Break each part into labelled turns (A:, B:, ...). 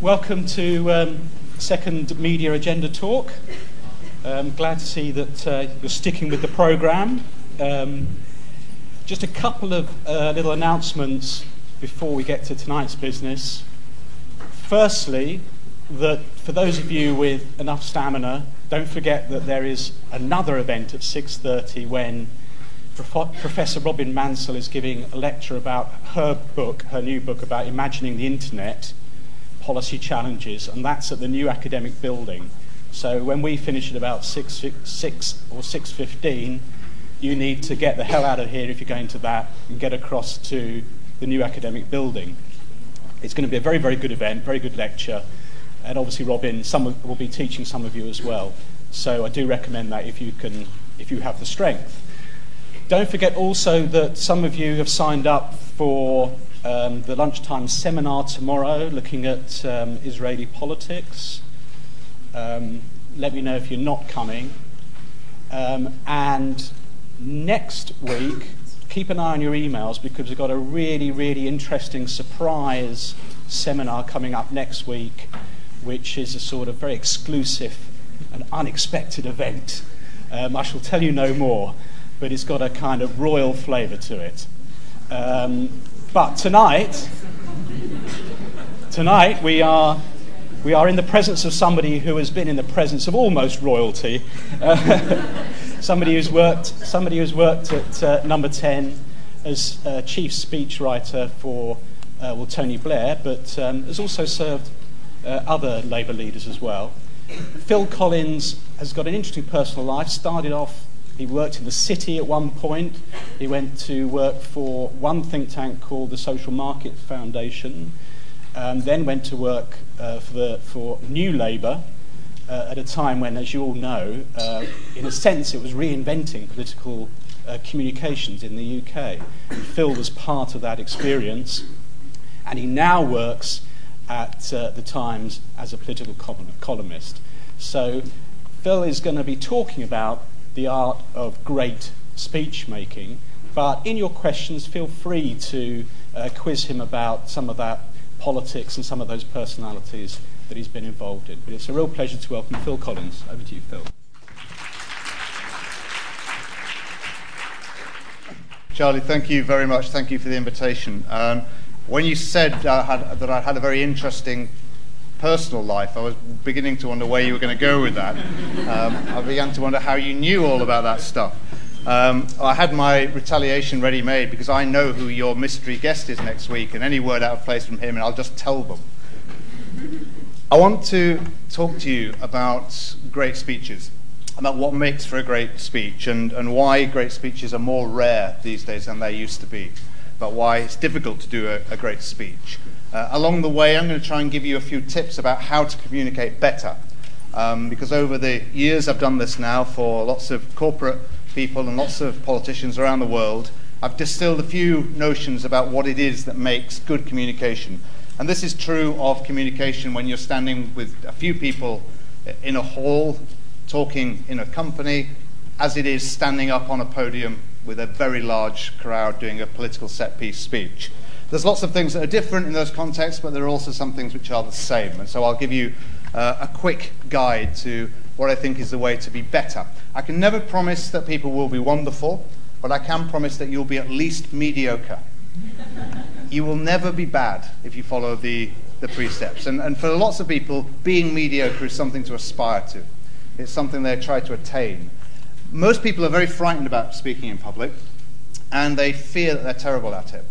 A: Welcome to um, second media agenda talk. Um, glad to see that uh, you're sticking with the program. Um, just a couple of uh, little announcements before we get to tonight's business. Firstly, that for those of you with enough stamina, don't forget that there is another event at 6:30 when Prof- Professor Robin Mansell is giving a lecture about her book, her new book about imagining the internet policy challenges, and that's at the new academic building. So when we finish at about 6, 6 or 6.15, you need to get the hell out of here if you're going to that and get across to the new academic building. It's going to be a very, very good event, very good lecture, and obviously Robin some of, will be teaching some of you as well. So I do recommend that if you can, if you have the strength. Don't forget also that some of you have signed up for um, the lunchtime seminar tomorrow looking at um, Israeli politics. Um, let me know if you're not coming. Um, and next week, keep an eye on your emails because we've got a really, really interesting surprise seminar coming up next week, which is a sort of very exclusive and unexpected event. Um, I shall tell you no more, but it's got a kind of royal flavour to it. Um, but tonight, tonight we are, we are in the presence of somebody who has been in the presence of almost royalty. Somebody who's worked, somebody who's worked at uh, Number 10 as uh, chief speechwriter for uh, well, Tony Blair, but um, has also served uh, other Labour leaders as well. Phil Collins has got an interesting personal life. Started off he worked in the city at one point. He went to work for one think tank called the Social Market Foundation, um, then went to work uh, for, the, for New Labour uh, at a time when, as you all know, uh, in a sense it was reinventing political uh, communications in the UK. Phil was part of that experience, and he now works at uh, the Times as a political columnist. So Phil is going to be talking about the art of great speech making. But in your questions, feel free to uh, quiz him about some of that politics and some of those personalities that he's been involved in. But it's a real pleasure to welcome Phil Collins. Over to you, Phil.
B: Charlie, thank you very much. Thank you for the invitation. Um, when you said uh, had, that I had a very interesting personal life. I was beginning to wonder where you were going to go with that. Um, I began to wonder how you knew all about that stuff. Um, I had my retaliation ready made because I know who your mystery guest is next week, and any word out of place from him, and I'll just tell them. I want to talk to you about great speeches, about what makes for a great speech, and, and why great speeches are more rare these days than they used to be, about why it's difficult to do a, a great speech. Uh, along the way, I'm going to try and give you a few tips about how to communicate better. Um, because over the years I've done this now for lots of corporate people and lots of politicians around the world, I've distilled a few notions about what it is that makes good communication. And this is true of communication when you're standing with a few people in a hall, talking in a company, as it is standing up on a podium with a very large crowd doing a political set piece speech. There's lots of things that are different in those contexts, but there are also some things which are the same. And so I'll give you uh, a quick guide to what I think is the way to be better. I can never promise that people will be wonderful, but I can promise that you'll be at least mediocre. you will never be bad if you follow the, the precepts. And, and for lots of people, being mediocre is something to aspire to, it's something they try to attain. Most people are very frightened about speaking in public, and they fear that they're terrible at it.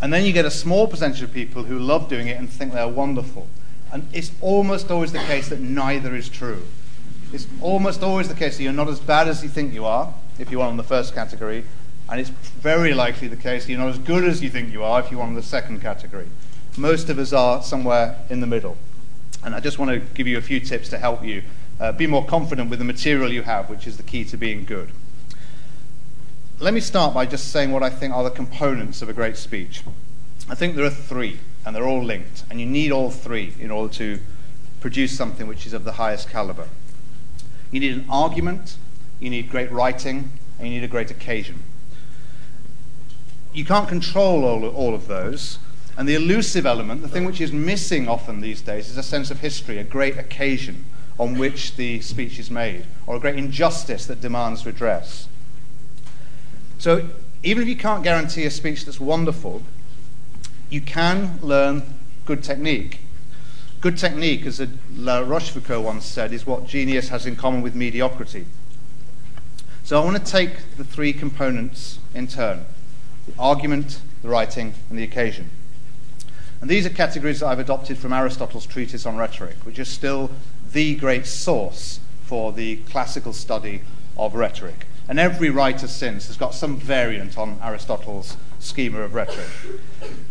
B: And then you get a small percentage of people who love doing it and think they're wonderful. And it's almost always the case that neither is true. It's almost always the case that you're not as bad as you think you are, if you are on the first category, and it's very likely the case that you're not as good as you think you are if you're on the second category. Most of us are somewhere in the middle. And I just want to give you a few tips to help you uh, be more confident with the material you have, which is the key to being good let me start by just saying what I think are the components of a great speech. I think there are three, and they're all linked, and you need all three in order to produce something which is of the highest caliber. You need an argument, you need great writing, and you need a great occasion. You can't control all, all of those, And the elusive element, the thing which is missing often these days, is a sense of history, a great occasion on which the speech is made, or a great injustice that demands redress. So, even if you can't guarantee a speech that's wonderful, you can learn good technique. Good technique, as La Rochefoucauld once said, is what genius has in common with mediocrity. So I want to take the three components in turn the argument, the writing, and the occasion. And these are categories that I've adopted from Aristotle's treatise on rhetoric, which is still the great source for the classical study of rhetoric. And every writer since has got some variant on Aristotle's schema of rhetoric.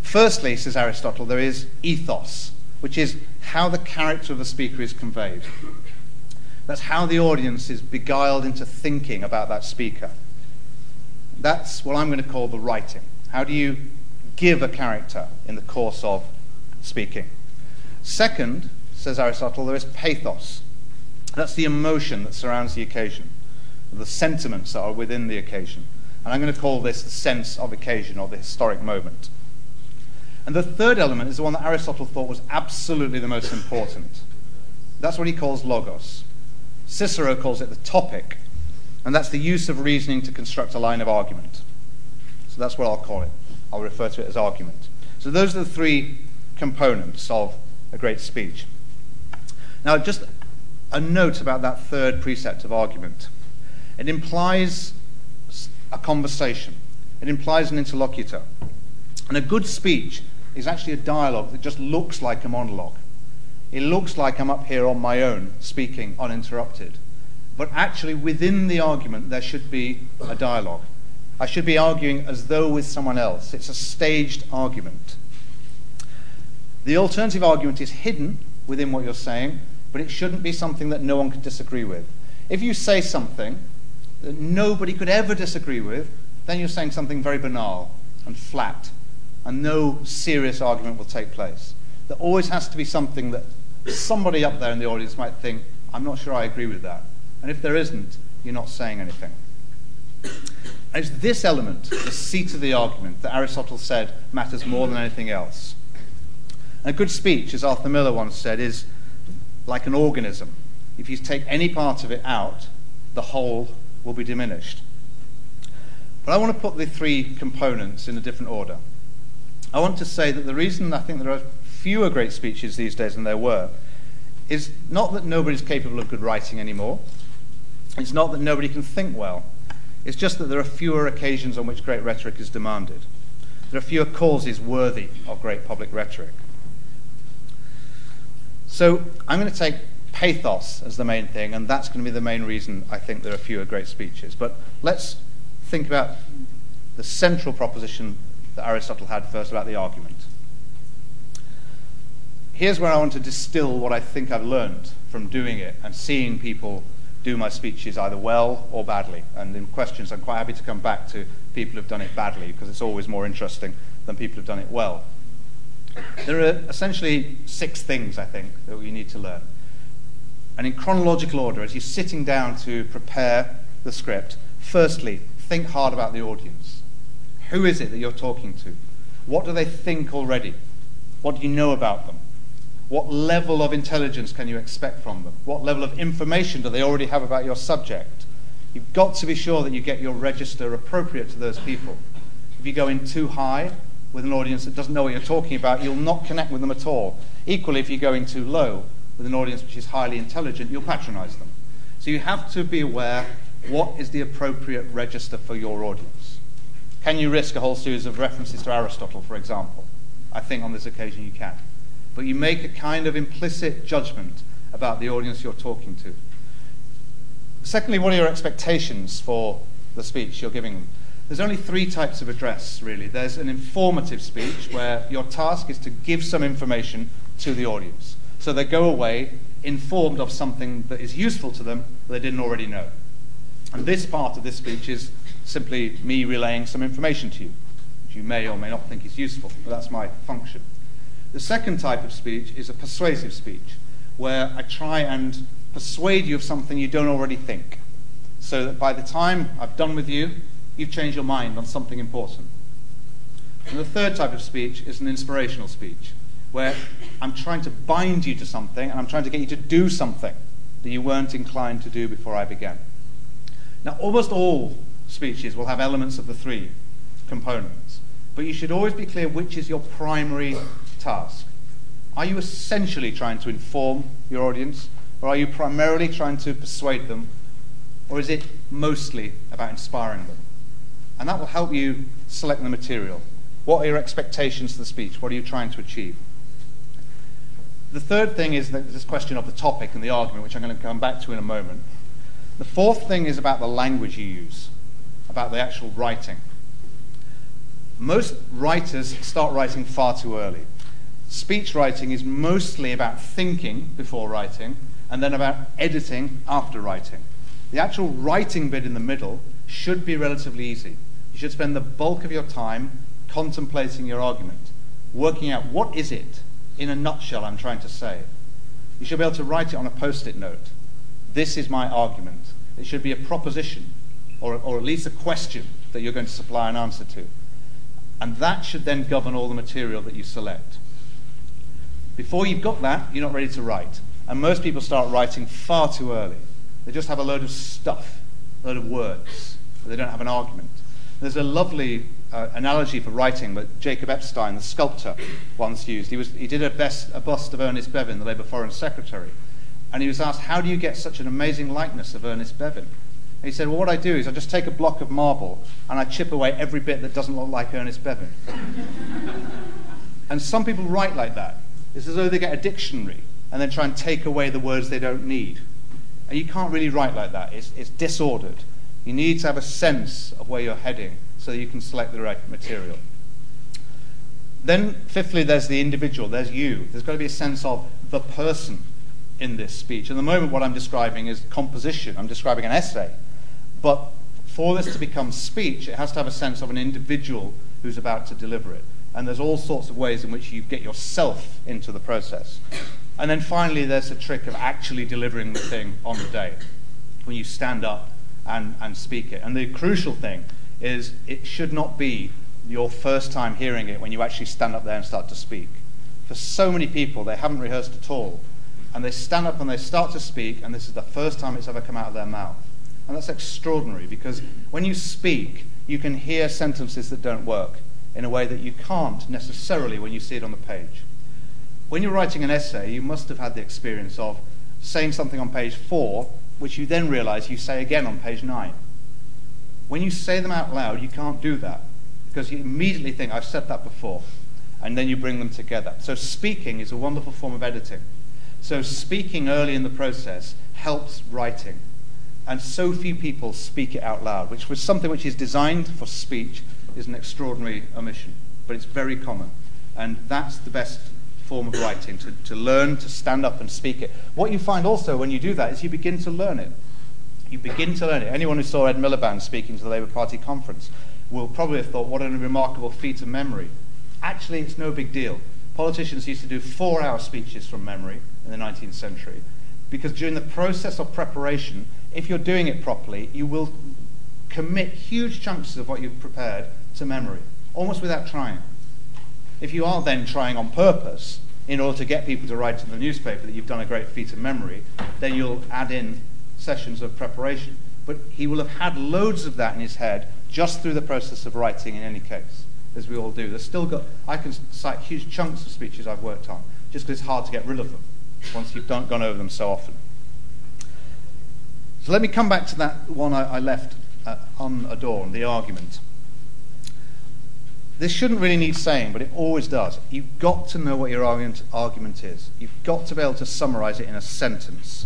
B: Firstly, says Aristotle, there is ethos, which is how the character of the speaker is conveyed. That's how the audience is beguiled into thinking about that speaker. That's what I'm going to call the writing. How do you give a character in the course of speaking? Second, says Aristotle, there is pathos. That's the emotion that surrounds the occasion the sentiments that are within the occasion. And I'm going to call this the sense of occasion or the historic moment. And the third element is the one that Aristotle thought was absolutely the most important. That's what he calls logos. Cicero calls it the topic, and that's the use of reasoning to construct a line of argument. So that's what I'll call it. I'll refer to it as argument. So those are the three components of a great speech. Now, just a note about that third precept of argument. It implies a conversation, it implies an interlocutor. And a good speech is actually a dialogue that just looks like a monologue. It looks like I'm up here on my own, speaking uninterrupted. But actually, within the argument, there should be a dialogue. I should be arguing as though with someone else. It's a staged argument. The alternative argument is hidden within what you're saying, but it shouldn't be something that no one can disagree with. If you say something that nobody could ever disagree with, then you're saying something very banal and flat, and no serious argument will take place. There always has to be something that somebody up there in the audience might think, I'm not sure I agree with that. And if there isn't, you're not saying anything. And it's this element, the seat of the argument, that Aristotle said matters more than anything else. And a good speech, as Arthur Miller once said, is like an organism. If you take any part of it out, the whole will be diminished. But I want to put the three components in a different order. I want to say that the reason I think there are fewer great speeches these days than there were is not that nobody's capable of good writing anymore. It's not that nobody can think well. It's just that there are fewer occasions on which great rhetoric is demanded. There are fewer causes worthy of great public rhetoric. So I'm going to take pathos as the main thing, and that's going to be the main reason I think there are fewer great speeches. But let's think about the central proposition that Aristotle had first about the argument. Here's where I want to distill what I think I've learned from doing it and seeing people do my speeches either well or badly. And in questions, I'm quite happy to come back to people who've done it badly because it's always more interesting than people who've done it well. There are essentially six things, I think, that we need to learn. And in chronological order, as you're sitting down to prepare the script, firstly, think hard about the audience. Who is it that you're talking to? What do they think already? What do you know about them? What level of intelligence can you expect from them? What level of information do they already have about your subject? You've got to be sure that you get your register appropriate to those people. If you go in too high with an audience that doesn't know what you're talking about, you'll not connect with them at all. Equally, if you go in too low, with an audience which is highly intelligent, you'll patronize them. So you have to be aware what is the appropriate register for your audience. Can you risk a whole series of references to Aristotle, for example? I think on this occasion you can. But you make a kind of implicit judgment about the audience you're talking to. Secondly, what are your expectations for the speech you're giving them? There's only three types of address, really. There's an informative speech where your task is to give some information to the audience so they go away informed of something that is useful to them that they didn't already know. And this part of this speech is simply me relaying some information to you, which you may or may not think is useful, but that's my function. The second type of speech is a persuasive speech, where I try and persuade you of something you don't already think, so that by the time I've done with you, you've changed your mind on something important. And the third type of speech is an inspirational speech, where I'm trying to bind you to something and I'm trying to get you to do something that you weren't inclined to do before I began. Now, almost all speeches will have elements of the three components, but you should always be clear which is your primary task. Are you essentially trying to inform your audience, or are you primarily trying to persuade them, or is it mostly about inspiring them? And that will help you select the material. What are your expectations for the speech? What are you trying to achieve? The third thing is this question of the topic and the argument, which I'm going to come back to in a moment. The fourth thing is about the language you use, about the actual writing. Most writers start writing far too early. Speech writing is mostly about thinking before writing and then about editing after writing. The actual writing bit in the middle should be relatively easy. You should spend the bulk of your time contemplating your argument, working out what is it in a nutshell I'm trying to say. You should be able to write it on a post it note. This is my argument. It should be a proposition, or, or at least a question that you're going to supply an answer to. And that should then govern all the material that you select. Before you've got that, you're not ready to write. And most people start writing far too early. They just have a load of stuff, a load of words, but they don't have an argument. There's a lovely uh, analogy for writing that Jacob Epstein, the sculptor, once used. He, was, he did a, best, a bust of Ernest Bevin, the Labour Foreign Secretary. And he was asked, How do you get such an amazing likeness of Ernest Bevin? And he said, Well, what I do is I just take a block of marble and I chip away every bit that doesn't look like Ernest Bevin. and some people write like that. It's as though they get a dictionary and then try and take away the words they don't need. And you can't really write like that, it's, it's disordered. You need to have a sense of where you're heading so you can select the right material. Then, fifthly, there's the individual, there's you. There's got to be a sense of the person in this speech. At the moment, what I'm describing is composition, I'm describing an essay. But for this to become speech, it has to have a sense of an individual who's about to deliver it. And there's all sorts of ways in which you get yourself into the process. And then finally, there's the trick of actually delivering the thing on the day when you stand up and, and speak it. And the crucial thing is it should not be your first time hearing it when you actually stand up there and start to speak. For so many people, they haven't rehearsed at all. And they stand up and they start to speak, and this is the first time it's ever come out of their mouth. And that's extraordinary because when you speak, you can hear sentences that don't work in a way that you can't necessarily when you see it on the page. When you're writing an essay, you must have had the experience of saying something on page four, which you then realize you say again on page nine. When you say them out loud, you can't do that because you immediately think, I've said that before, and then you bring them together. So, speaking is a wonderful form of editing. So, speaking early in the process helps writing. And so few people speak it out loud, which was something which is designed for speech, is an extraordinary omission. But it's very common. And that's the best form of writing, to, to learn to stand up and speak it. What you find also when you do that is you begin to learn it. You begin to learn it. Anyone who saw Ed Miliband speaking to the Labour Party conference will probably have thought, what a remarkable feat of memory. Actually, it's no big deal. Politicians used to do four hour speeches from memory in the 19th century because during the process of preparation, if you're doing it properly, you will commit huge chunks of what you've prepared to memory, almost without trying. If you are then trying on purpose in order to get people to write in the newspaper that you've done a great feat of memory, then you'll add in sessions of preparation. But he will have had loads of that in his head just through the process of writing in any case, as we all do. There's still got, I can cite huge chunks of speeches I've worked on, just because it's hard to get rid of them once you've done, gone over them so often. So let me come back to that one I, I left uh, unadorned, the argument. This shouldn't really need saying, but it always does. You've got to know what your argument, argument is. You've got to be able to summarize it in a sentence.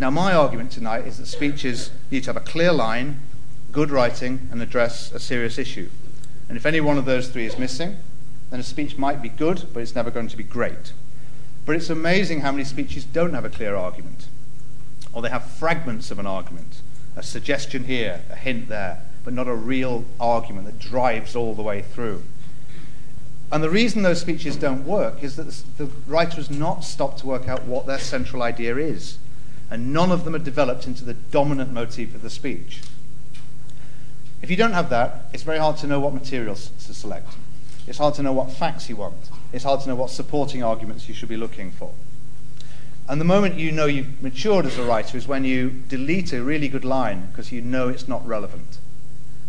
B: Now, my argument tonight is that speeches need to have a clear line, good writing, and address a serious issue. And if any one of those three is missing, then a speech might be good, but it's never going to be great. But it's amazing how many speeches don't have a clear argument, or they have fragments of an argument, a suggestion here, a hint there but not a real argument that drives all the way through. And the reason those speeches don't work is that the writer has not stopped to work out what their central idea is. And none of them are developed into the dominant motif of the speech. If you don't have that, it's very hard to know what materials to select. It's hard to know what facts you want. It's hard to know what supporting arguments you should be looking for. And the moment you know you've matured as a writer is when you delete a really good line because you know it's not relevant.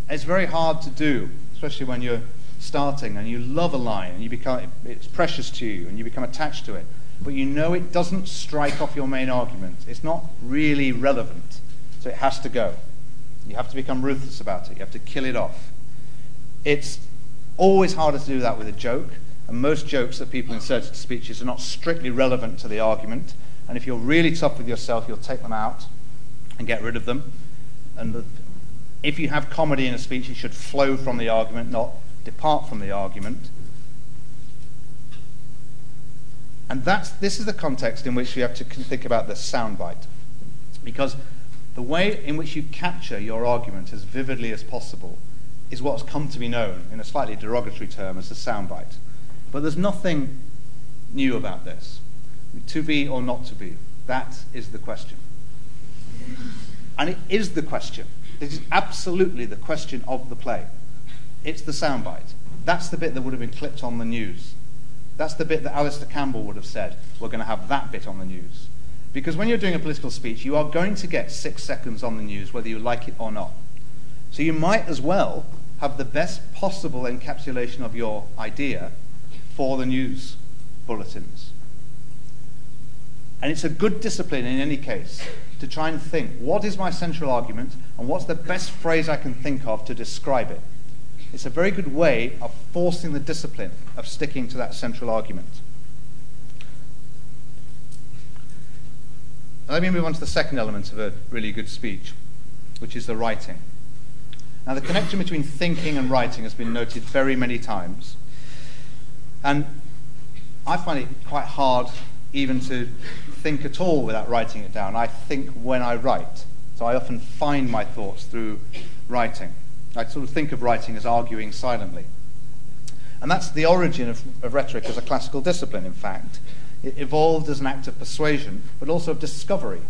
B: It's very hard to do, especially when you're starting and you love a line and you become it's precious to you and you become attached to it, but you know it doesn't strike off your main argument. It's not really relevant, so it has to go. You have to become ruthless about it. You have to kill it off. It's always harder to do that with a joke, and most jokes that people insert into speeches are not strictly relevant to the argument. And if you're really tough with yourself, you'll take them out and get rid of them. And if you have comedy in a speech, it should flow from the argument, not depart from the argument. And that's, this is the context in which you have to think about the soundbite. Because the way in which you capture your argument as vividly as possible is what's come to be known in a slightly derogatory term as the soundbite. But there's nothing new about this. To be or not to be, that is the question. And it is the question. It is absolutely the question of the play. It's the soundbite. That's the bit that would have been clipped on the news. That's the bit that Alastair Campbell would have said, we're going to have that bit on the news. Because when you're doing a political speech, you are going to get six seconds on the news, whether you like it or not. So you might as well have the best possible encapsulation of your idea for the news bulletins. And it's a good discipline in any case to try and think what is my central argument and what's the best phrase I can think of to describe it. It's a very good way of forcing the discipline of sticking to that central argument. Now let me move on to the second element of a really good speech, which is the writing. Now, the connection between thinking and writing has been noted very many times. And I find it quite hard even to think at all without writing it down. I think when I write. So I often find my thoughts through writing. I sort of think of writing as arguing silently. And that's the origin of, of, rhetoric as a classical discipline, in fact. It evolved as an act of persuasion, but also of discovery.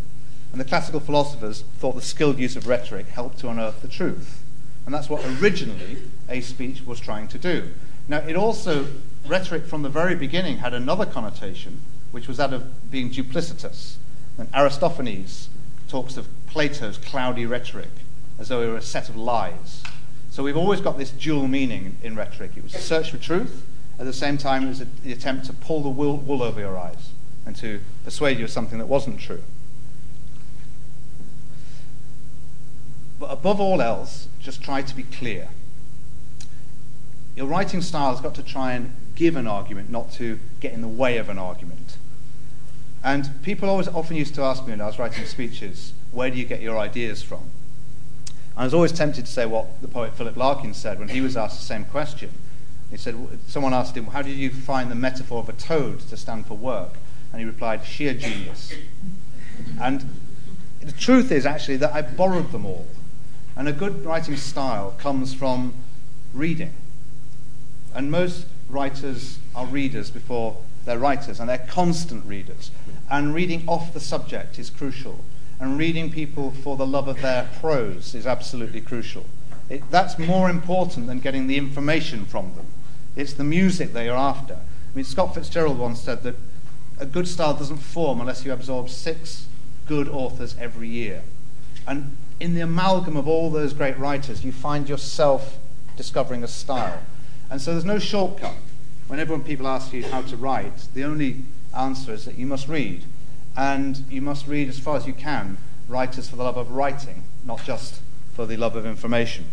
B: And the classical philosophers thought the skilled use of rhetoric helped to unearth the truth. And that's what originally a speech was trying to do. Now, it also, rhetoric from the very beginning had another connotation, which was that of being duplicitous. And Aristophanes talks of Plato's cloudy rhetoric as though it were a set of lies. So we've always got this dual meaning in rhetoric. It was a search for truth, at the same time, it was the attempt to pull the wool, wool over your eyes and to persuade you of something that wasn't true. But above all else, just try to be clear. Your writing style has got to try and give an argument, not to get in the way of an argument. And people always often used to ask me when I was writing speeches, where do you get your ideas from? I was always tempted to say what the poet Philip Larkin said when he was asked the same question. He said, someone asked him, How did you find the metaphor of a toad to stand for work? And he replied, Sheer genius. And the truth is actually that I borrowed them all. And a good writing style comes from reading. And most writers are readers before they're writers, and they're constant readers. And reading off the subject is crucial and reading people for the love of their prose is absolutely crucial. It, that's more important than getting the information from them. It's the music they are after. I mean, Scott Fitzgerald once said that a good style doesn't form unless you absorb six good authors every year. And in the amalgam of all those great writers, you find yourself discovering a style. And so there's no shortcut. Whenever people ask you how to write, the only answer is that you must read and you must read as far as you can writers for the love of writing, not just for the love of information.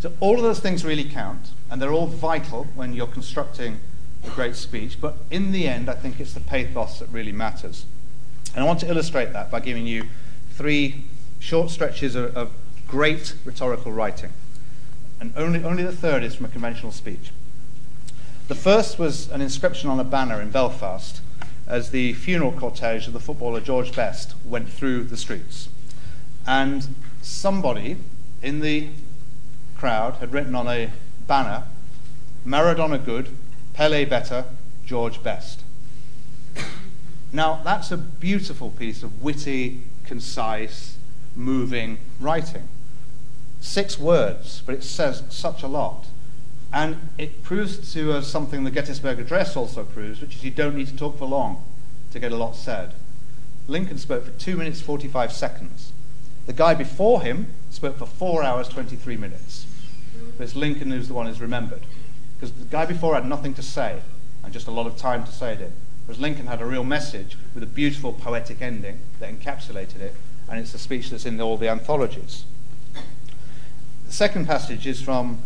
B: So all of those things really count, and they're all vital when you're constructing a great speech, but in the end, I think it's the pathos that really matters. And I want to illustrate that by giving you three short stretches of, of great rhetorical writing. And only, only the third is from a conventional speech. The first was an inscription on a banner in Belfast as the funeral cortege of the footballer George Best went through the streets. And somebody in the crowd had written on a banner, Maradona good, Pele better, George Best. Now, that's a beautiful piece of witty, concise, moving writing. Six words, but it says such a lot. And it proves to us something the Gettysburg Address also proves, which is you don't need to talk for long to get a lot said. Lincoln spoke for 2 minutes 45 seconds. The guy before him spoke for 4 hours 23 minutes. But it's Lincoln who's the one who's remembered. Because the guy before had nothing to say and just a lot of time to say it in. Whereas Lincoln had a real message with a beautiful poetic ending that encapsulated it, and it's a speech that's in all the anthologies. The second passage is from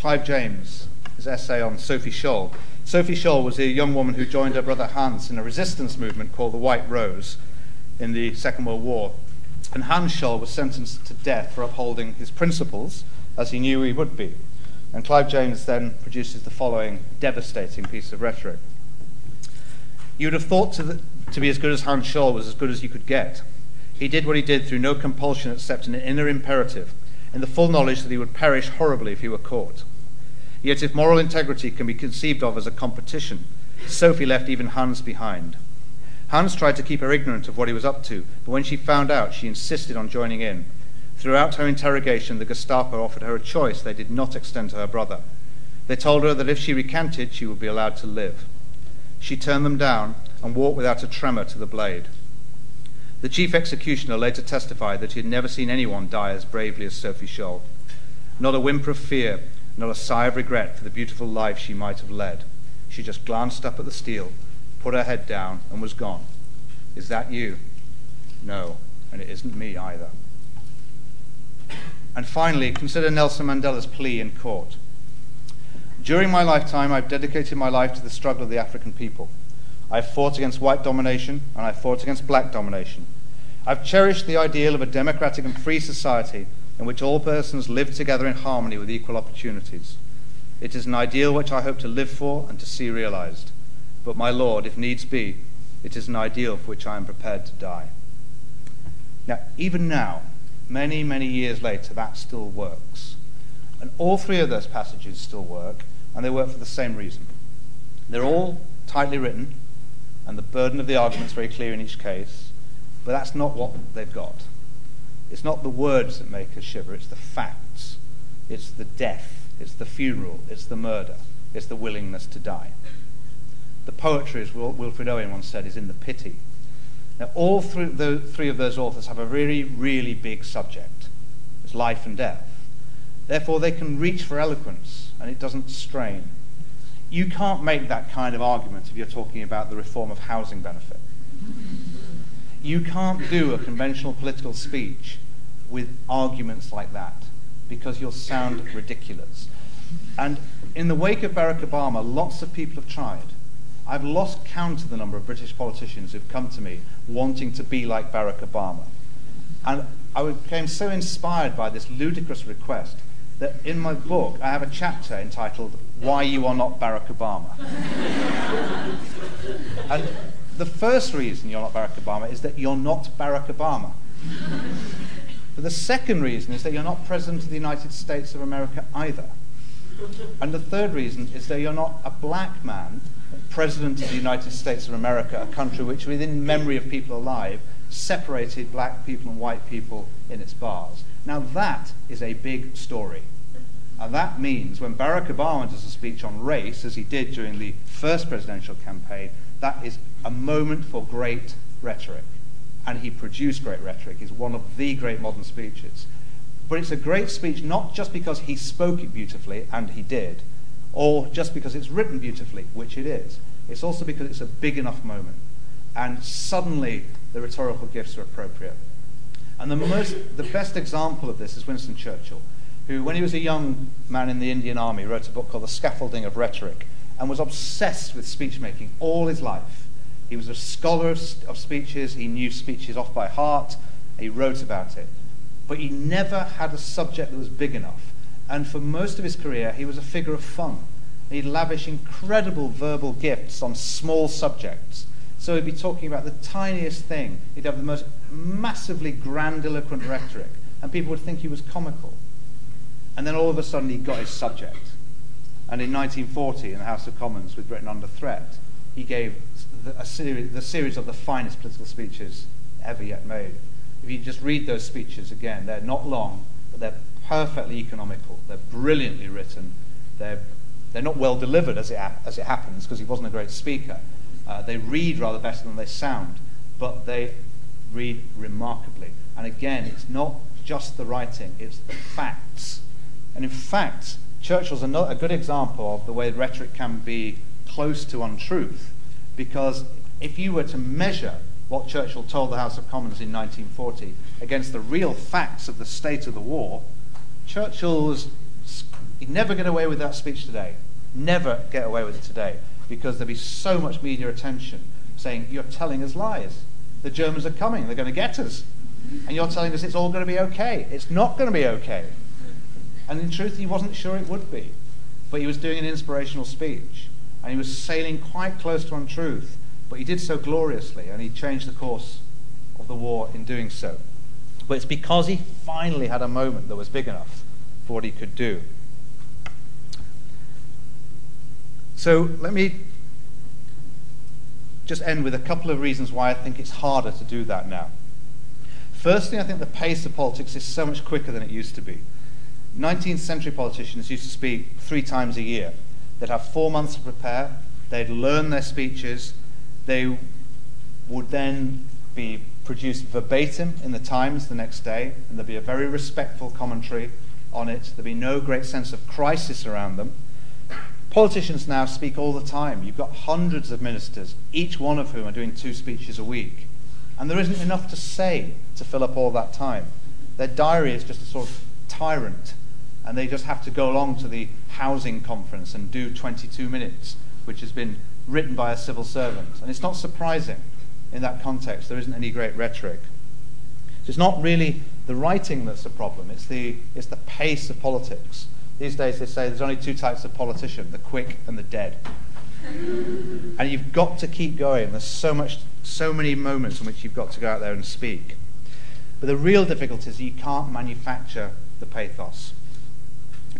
B: Clive James, his essay on Sophie Scholl. Sophie Scholl was a young woman who joined her brother Hans in a resistance movement called the White Rose in the Second World War. And Hans Scholl was sentenced to death for upholding his principles, as he knew he would be. And Clive James then produces the following devastating piece of rhetoric. You'd have thought to, the, to be as good as Hans Scholl was as good as you could get. He did what he did through no compulsion except an inner imperative, in the full knowledge that he would perish horribly if he were caught. Yet, if moral integrity can be conceived of as a competition, Sophie left even Hans behind. Hans tried to keep her ignorant of what he was up to, but when she found out, she insisted on joining in. Throughout her interrogation, the Gestapo offered her a choice they did not extend to her brother. They told her that if she recanted, she would be allowed to live. She turned them down and walked without a tremor to the blade. The chief executioner later testified that he had never seen anyone die as bravely as Sophie Scholl. Not a whimper of fear, not a sigh of regret for the beautiful life she might have led. She just glanced up at the steel, put her head down, and was gone. Is that you? No, and it isn't me either. And finally, consider Nelson Mandela's plea in court. During my lifetime, I've dedicated my life to the struggle of the African people. I've fought against white domination and I've fought against black domination. I've cherished the ideal of a democratic and free society in which all persons live together in harmony with equal opportunities. It is an ideal which I hope to live for and to see realized. But, my Lord, if needs be, it is an ideal for which I am prepared to die. Now, even now, many, many years later, that still works. And all three of those passages still work, and they work for the same reason. They're all tightly written, and the burden of the argument is very clear in each case, but that's not what they've got. It's not the words that make us shiver, it's the facts. It's the death, it's the funeral, it's the murder, it's the willingness to die. The poetry, as Wilfred Owen once said, is in the pity. Now, all three, of those authors have a really, really big subject. It's life and death. Therefore, they can reach for eloquence and it doesn't strain. You can't make that kind of argument if you're talking about the reform of housing benefit. You can't do a conventional political speech with arguments like that because you'll sound ridiculous. And in the wake of Barack Obama, lots of people have tried. I've lost count of the number of British politicians who've come to me wanting to be like Barack Obama. And I became so inspired by this ludicrous request that in my book I have a chapter entitled Why You Are Not Barack Obama. and the first reason you're not Barack Obama is that you're not Barack Obama. but the second reason is that you're not President of the United States of America either. And the third reason is that you're not a black man President of the United States of America, a country which, within memory of people alive, separated black people and white people in its bars. Now, that is a big story. And that means when Barack Obama does a speech on race, as he did during the first presidential campaign, that is a moment for great rhetoric. And he produced great rhetoric. It's one of the great modern speeches. But it's a great speech not just because he spoke it beautifully, and he did, or just because it's written beautifully, which it is. It's also because it's a big enough moment. And suddenly the rhetorical gifts are appropriate. And the, most, the best example of this is Winston Churchill, who, when he was a young man in the Indian Army, wrote a book called The Scaffolding of Rhetoric and was obsessed with speech making all his life. He was a scholar of, speeches, he knew speeches off by heart, he wrote about it. But he never had a subject that was big enough. And for most of his career, he was a figure of fun. He'd lavish incredible verbal gifts on small subjects. So he'd be talking about the tiniest thing. He'd have the most massively grandiloquent rhetoric, and people would think he was comical. And then all of a sudden, he got his subject. And in 1940, in the House of Commons, with Britain under threat, he gave the, a series, the series of the finest political speeches ever yet made. If you just read those speeches again, they're not long, but they're perfectly economical. They're brilliantly written. they're, they're not well delivered as it, as it happens because he wasn't a great speaker. Uh, they read rather better than they sound, but they read remarkably. And again, it's not just the writing, it's the facts. And in fact, Churchill's a good example of the way rhetoric can be close to untruth, because if you were to measure what Churchill told the House of Commons in 1940 against the real facts of the state of the war, Churchill he'd never get away with that speech today. Never get away with it today because there'd be so much media attention saying, You're telling us lies. The Germans are coming, they're going to get us. And you're telling us it's all going to be okay. It's not going to be okay. And in truth, he wasn't sure it would be. But he was doing an inspirational speech. And he was sailing quite close to untruth. But he did so gloriously, and he changed the course of the war in doing so. But it's because he finally had a moment that was big enough for what he could do. So let me just end with a couple of reasons why I think it's harder to do that now. Firstly, I think the pace of politics is so much quicker than it used to be. 19th century politicians used to speak three times a year. They'd have four months to prepare, they'd learn their speeches, they would then be produced verbatim in the Times the next day, and there'd be a very respectful commentary on it. There'd be no great sense of crisis around them. Politicians now speak all the time. You've got hundreds of ministers, each one of whom are doing two speeches a week. And there isn't enough to say to fill up all that time. Their diary is just a sort of tyrant, and they just have to go along to the housing conference and do 22 minutes, which has been written by a civil servant. And it's not surprising in that context. There isn't any great rhetoric. So it's not really the writing that's the problem, it's the, it's the pace of politics. These days they say there's only two types of politician the quick and the dead. and you've got to keep going. There's so much, so many moments in which you've got to go out there and speak. But the real difficulty is you can't manufacture the pathos.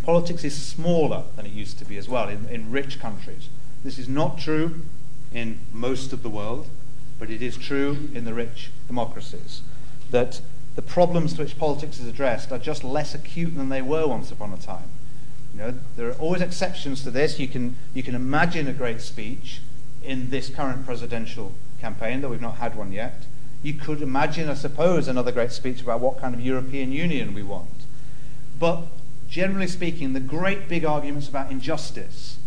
B: Politics is smaller than it used to be as well in, in rich countries. This is not true in most of the world, but it is true in the rich democracies. That the problems to which politics is addressed are just less acute than they were once upon a time. You know, there are always exceptions to this. You can, you can imagine a great speech in this current presidential campaign, though we've not had one yet. You could imagine, I suppose, another great speech about what kind of European Union we want. But generally speaking, the great big arguments about injustice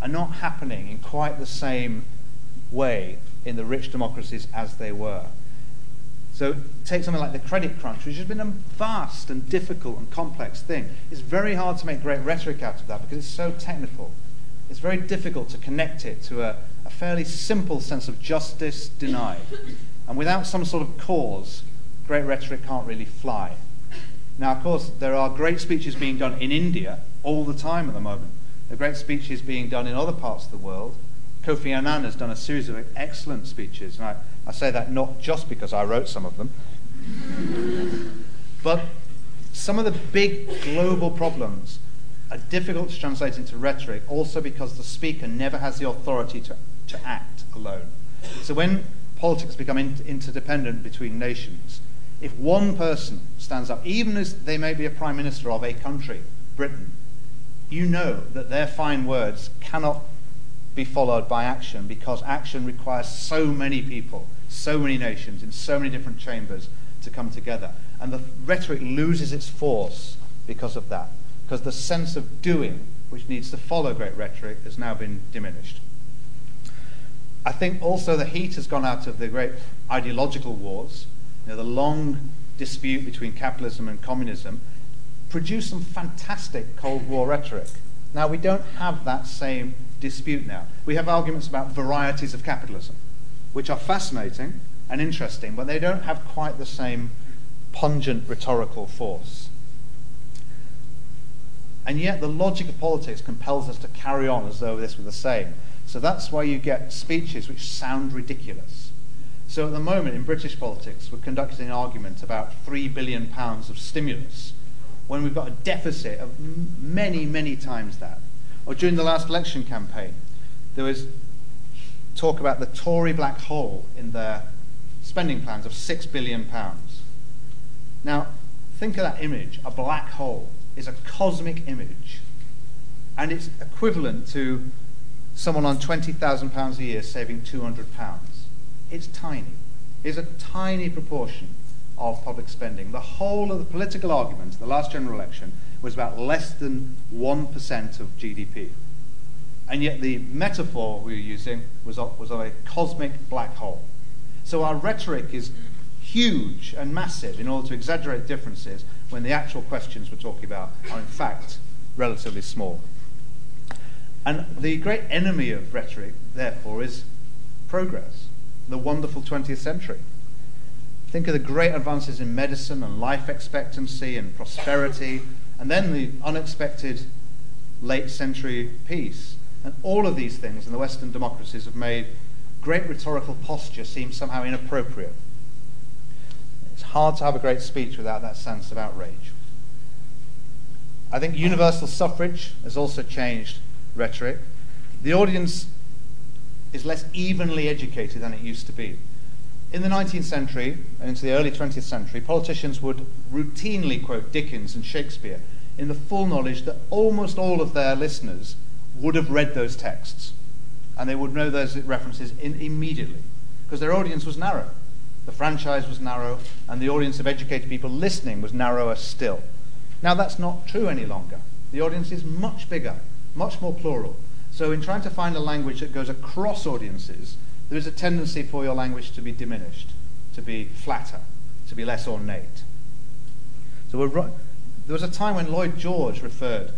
B: are not happening in quite the same way in the rich democracies as they were. So take something like the credit crunch, which has been a vast and difficult and complex thing. It's very hard to make great rhetoric out of that because it's so technical. It's very difficult to connect it to a, a fairly simple sense of justice denied. And without some sort of cause, great rhetoric can't really fly. Now, of course, there are great speeches being done in India all the time at the moment. There are great speeches being done in other parts of the world. Kofi Annan has done a series of excellent speeches, and I, I say that not just because I wrote some of them, but some of the big global problems are difficult to translate into rhetoric also because the speaker never has the authority to, to act alone. So when politics become in, interdependent between nations, if one person stands up, even as they may be a prime minister of a country, Britain, you know that their fine words cannot be followed by action because action requires so many people, so many nations, in so many different chambers to come together. And the rhetoric loses its force because of that, because the sense of doing, which needs to follow great rhetoric, has now been diminished. I think also the heat has gone out of the great ideological wars. You know, the long dispute between capitalism and communism produced some fantastic Cold War rhetoric. Now, we don't have that same dispute now. We have arguments about varieties of capitalism, which are fascinating and interesting, but they don't have quite the same pungent rhetorical force. And yet, the logic of politics compels us to carry on as though this were the same. So that's why you get speeches which sound ridiculous. So at the moment in British politics, we're conducting an argument about £3 billion of stimulus when we've got a deficit of many, many times that. Or during the last election campaign, there was talk about the Tory black hole in their spending plans of £6 billion. Now, think of that image. A black hole is a cosmic image. And it's equivalent to someone on £20,000 a year saving £200. It's tiny. It's a tiny proportion of public spending. The whole of the political argument, the last general election, was about less than 1% of GDP. And yet the metaphor we were using was of, was of a cosmic black hole. So our rhetoric is huge and massive in order to exaggerate differences when the actual questions we're talking about are in fact relatively small. And the great enemy of rhetoric, therefore, is progress, the wonderful 20th century. Think of the great advances in medicine and life expectancy and prosperity, and then the unexpected late century peace. And all of these things in the Western democracies have made great rhetorical posture seem somehow inappropriate. It's hard to have a great speech without that sense of outrage. I think universal suffrage has also changed rhetoric. The audience is less evenly educated than it used to be. In the 19th century and into the early 20th century, politicians would routinely quote Dickens and Shakespeare in the full knowledge that almost all of their listeners would have read those texts and they would know those references in, immediately because their audience was narrow. The franchise was narrow, and the audience of educated people listening was narrower still. Now, that's not true any longer. The audience is much bigger, much more plural. So, in trying to find a language that goes across audiences, there is a tendency for your language to be diminished, to be flatter, to be less ornate. So, there was a time when Lloyd George referred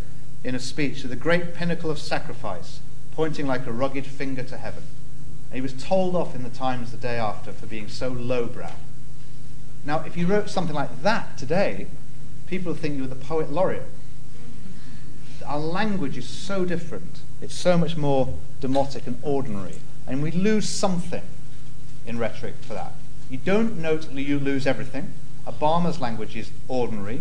B: in a speech to the great pinnacle of sacrifice pointing like a rugged finger to heaven. And he was told off in the Times the day after for being so lowbrow. Now, if you wrote something like that today, people would think you were the poet laureate. Our language is so different. It's so much more demotic and ordinary. And we lose something in rhetoric for that. You don't note you lose everything. Obama's language is ordinary.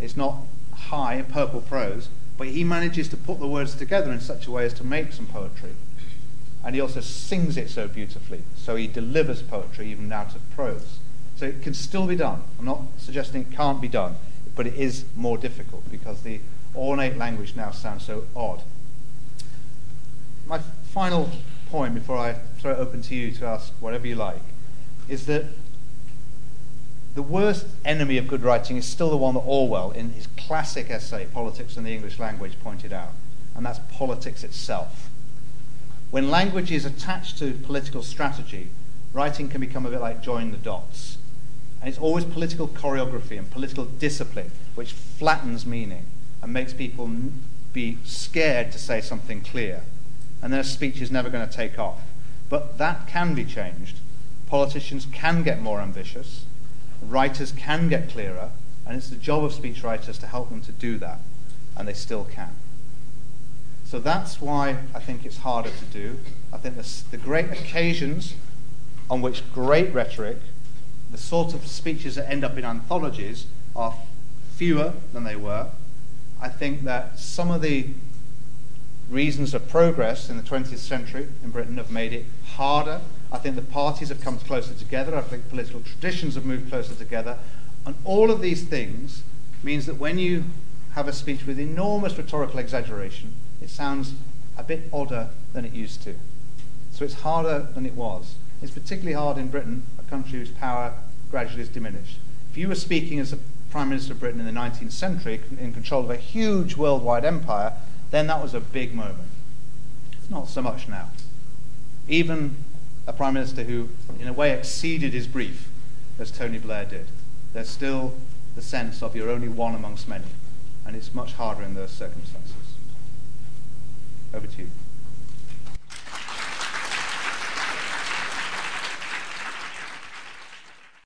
B: It's not high purple prose, but he manages to put the words together in such a way as to make some poetry. And he also sings it so beautifully, so he delivers poetry even out of prose. So it can still be done. I'm not suggesting it can't be done, but it is more difficult because the ornate language now sounds so odd. My final point before I throw it open to you to ask whatever you like is that the worst enemy of good writing is still the one that Orwell, in his classic essay, Politics and the English Language, pointed out, and that's politics itself. When language is attached to political strategy, writing can become a bit like join the dots. And it's always political choreography and political discipline which flattens meaning and makes people be scared to say something clear. And then a speech is never going to take off. But that can be changed. Politicians can get more ambitious writers can get clearer, and it's the job of speechwriters to help them to do that, and they still can. So that's why I think it's harder to do. I think the great occasions on which great rhetoric, the sort of speeches that end up in anthologies, are fewer than they were. I think that some of the reasons of progress in the 20th century in Britain have made it harder I think the parties have come closer together. I think political traditions have moved closer together. And all of these things means that when you have a speech with enormous rhetorical exaggeration, it sounds a bit odder than it used to. So it's harder than it was. It's particularly hard in Britain, a country whose power gradually has diminished. If you were speaking as a Prime Minister of Britain in the 19th century in control of a huge worldwide empire, then that was a big moment. It's not so much now. Even a Prime Minister who, in a way, exceeded his brief, as Tony Blair did. There's still the sense of you're only one amongst many, and it's much harder in those circumstances. Over to you.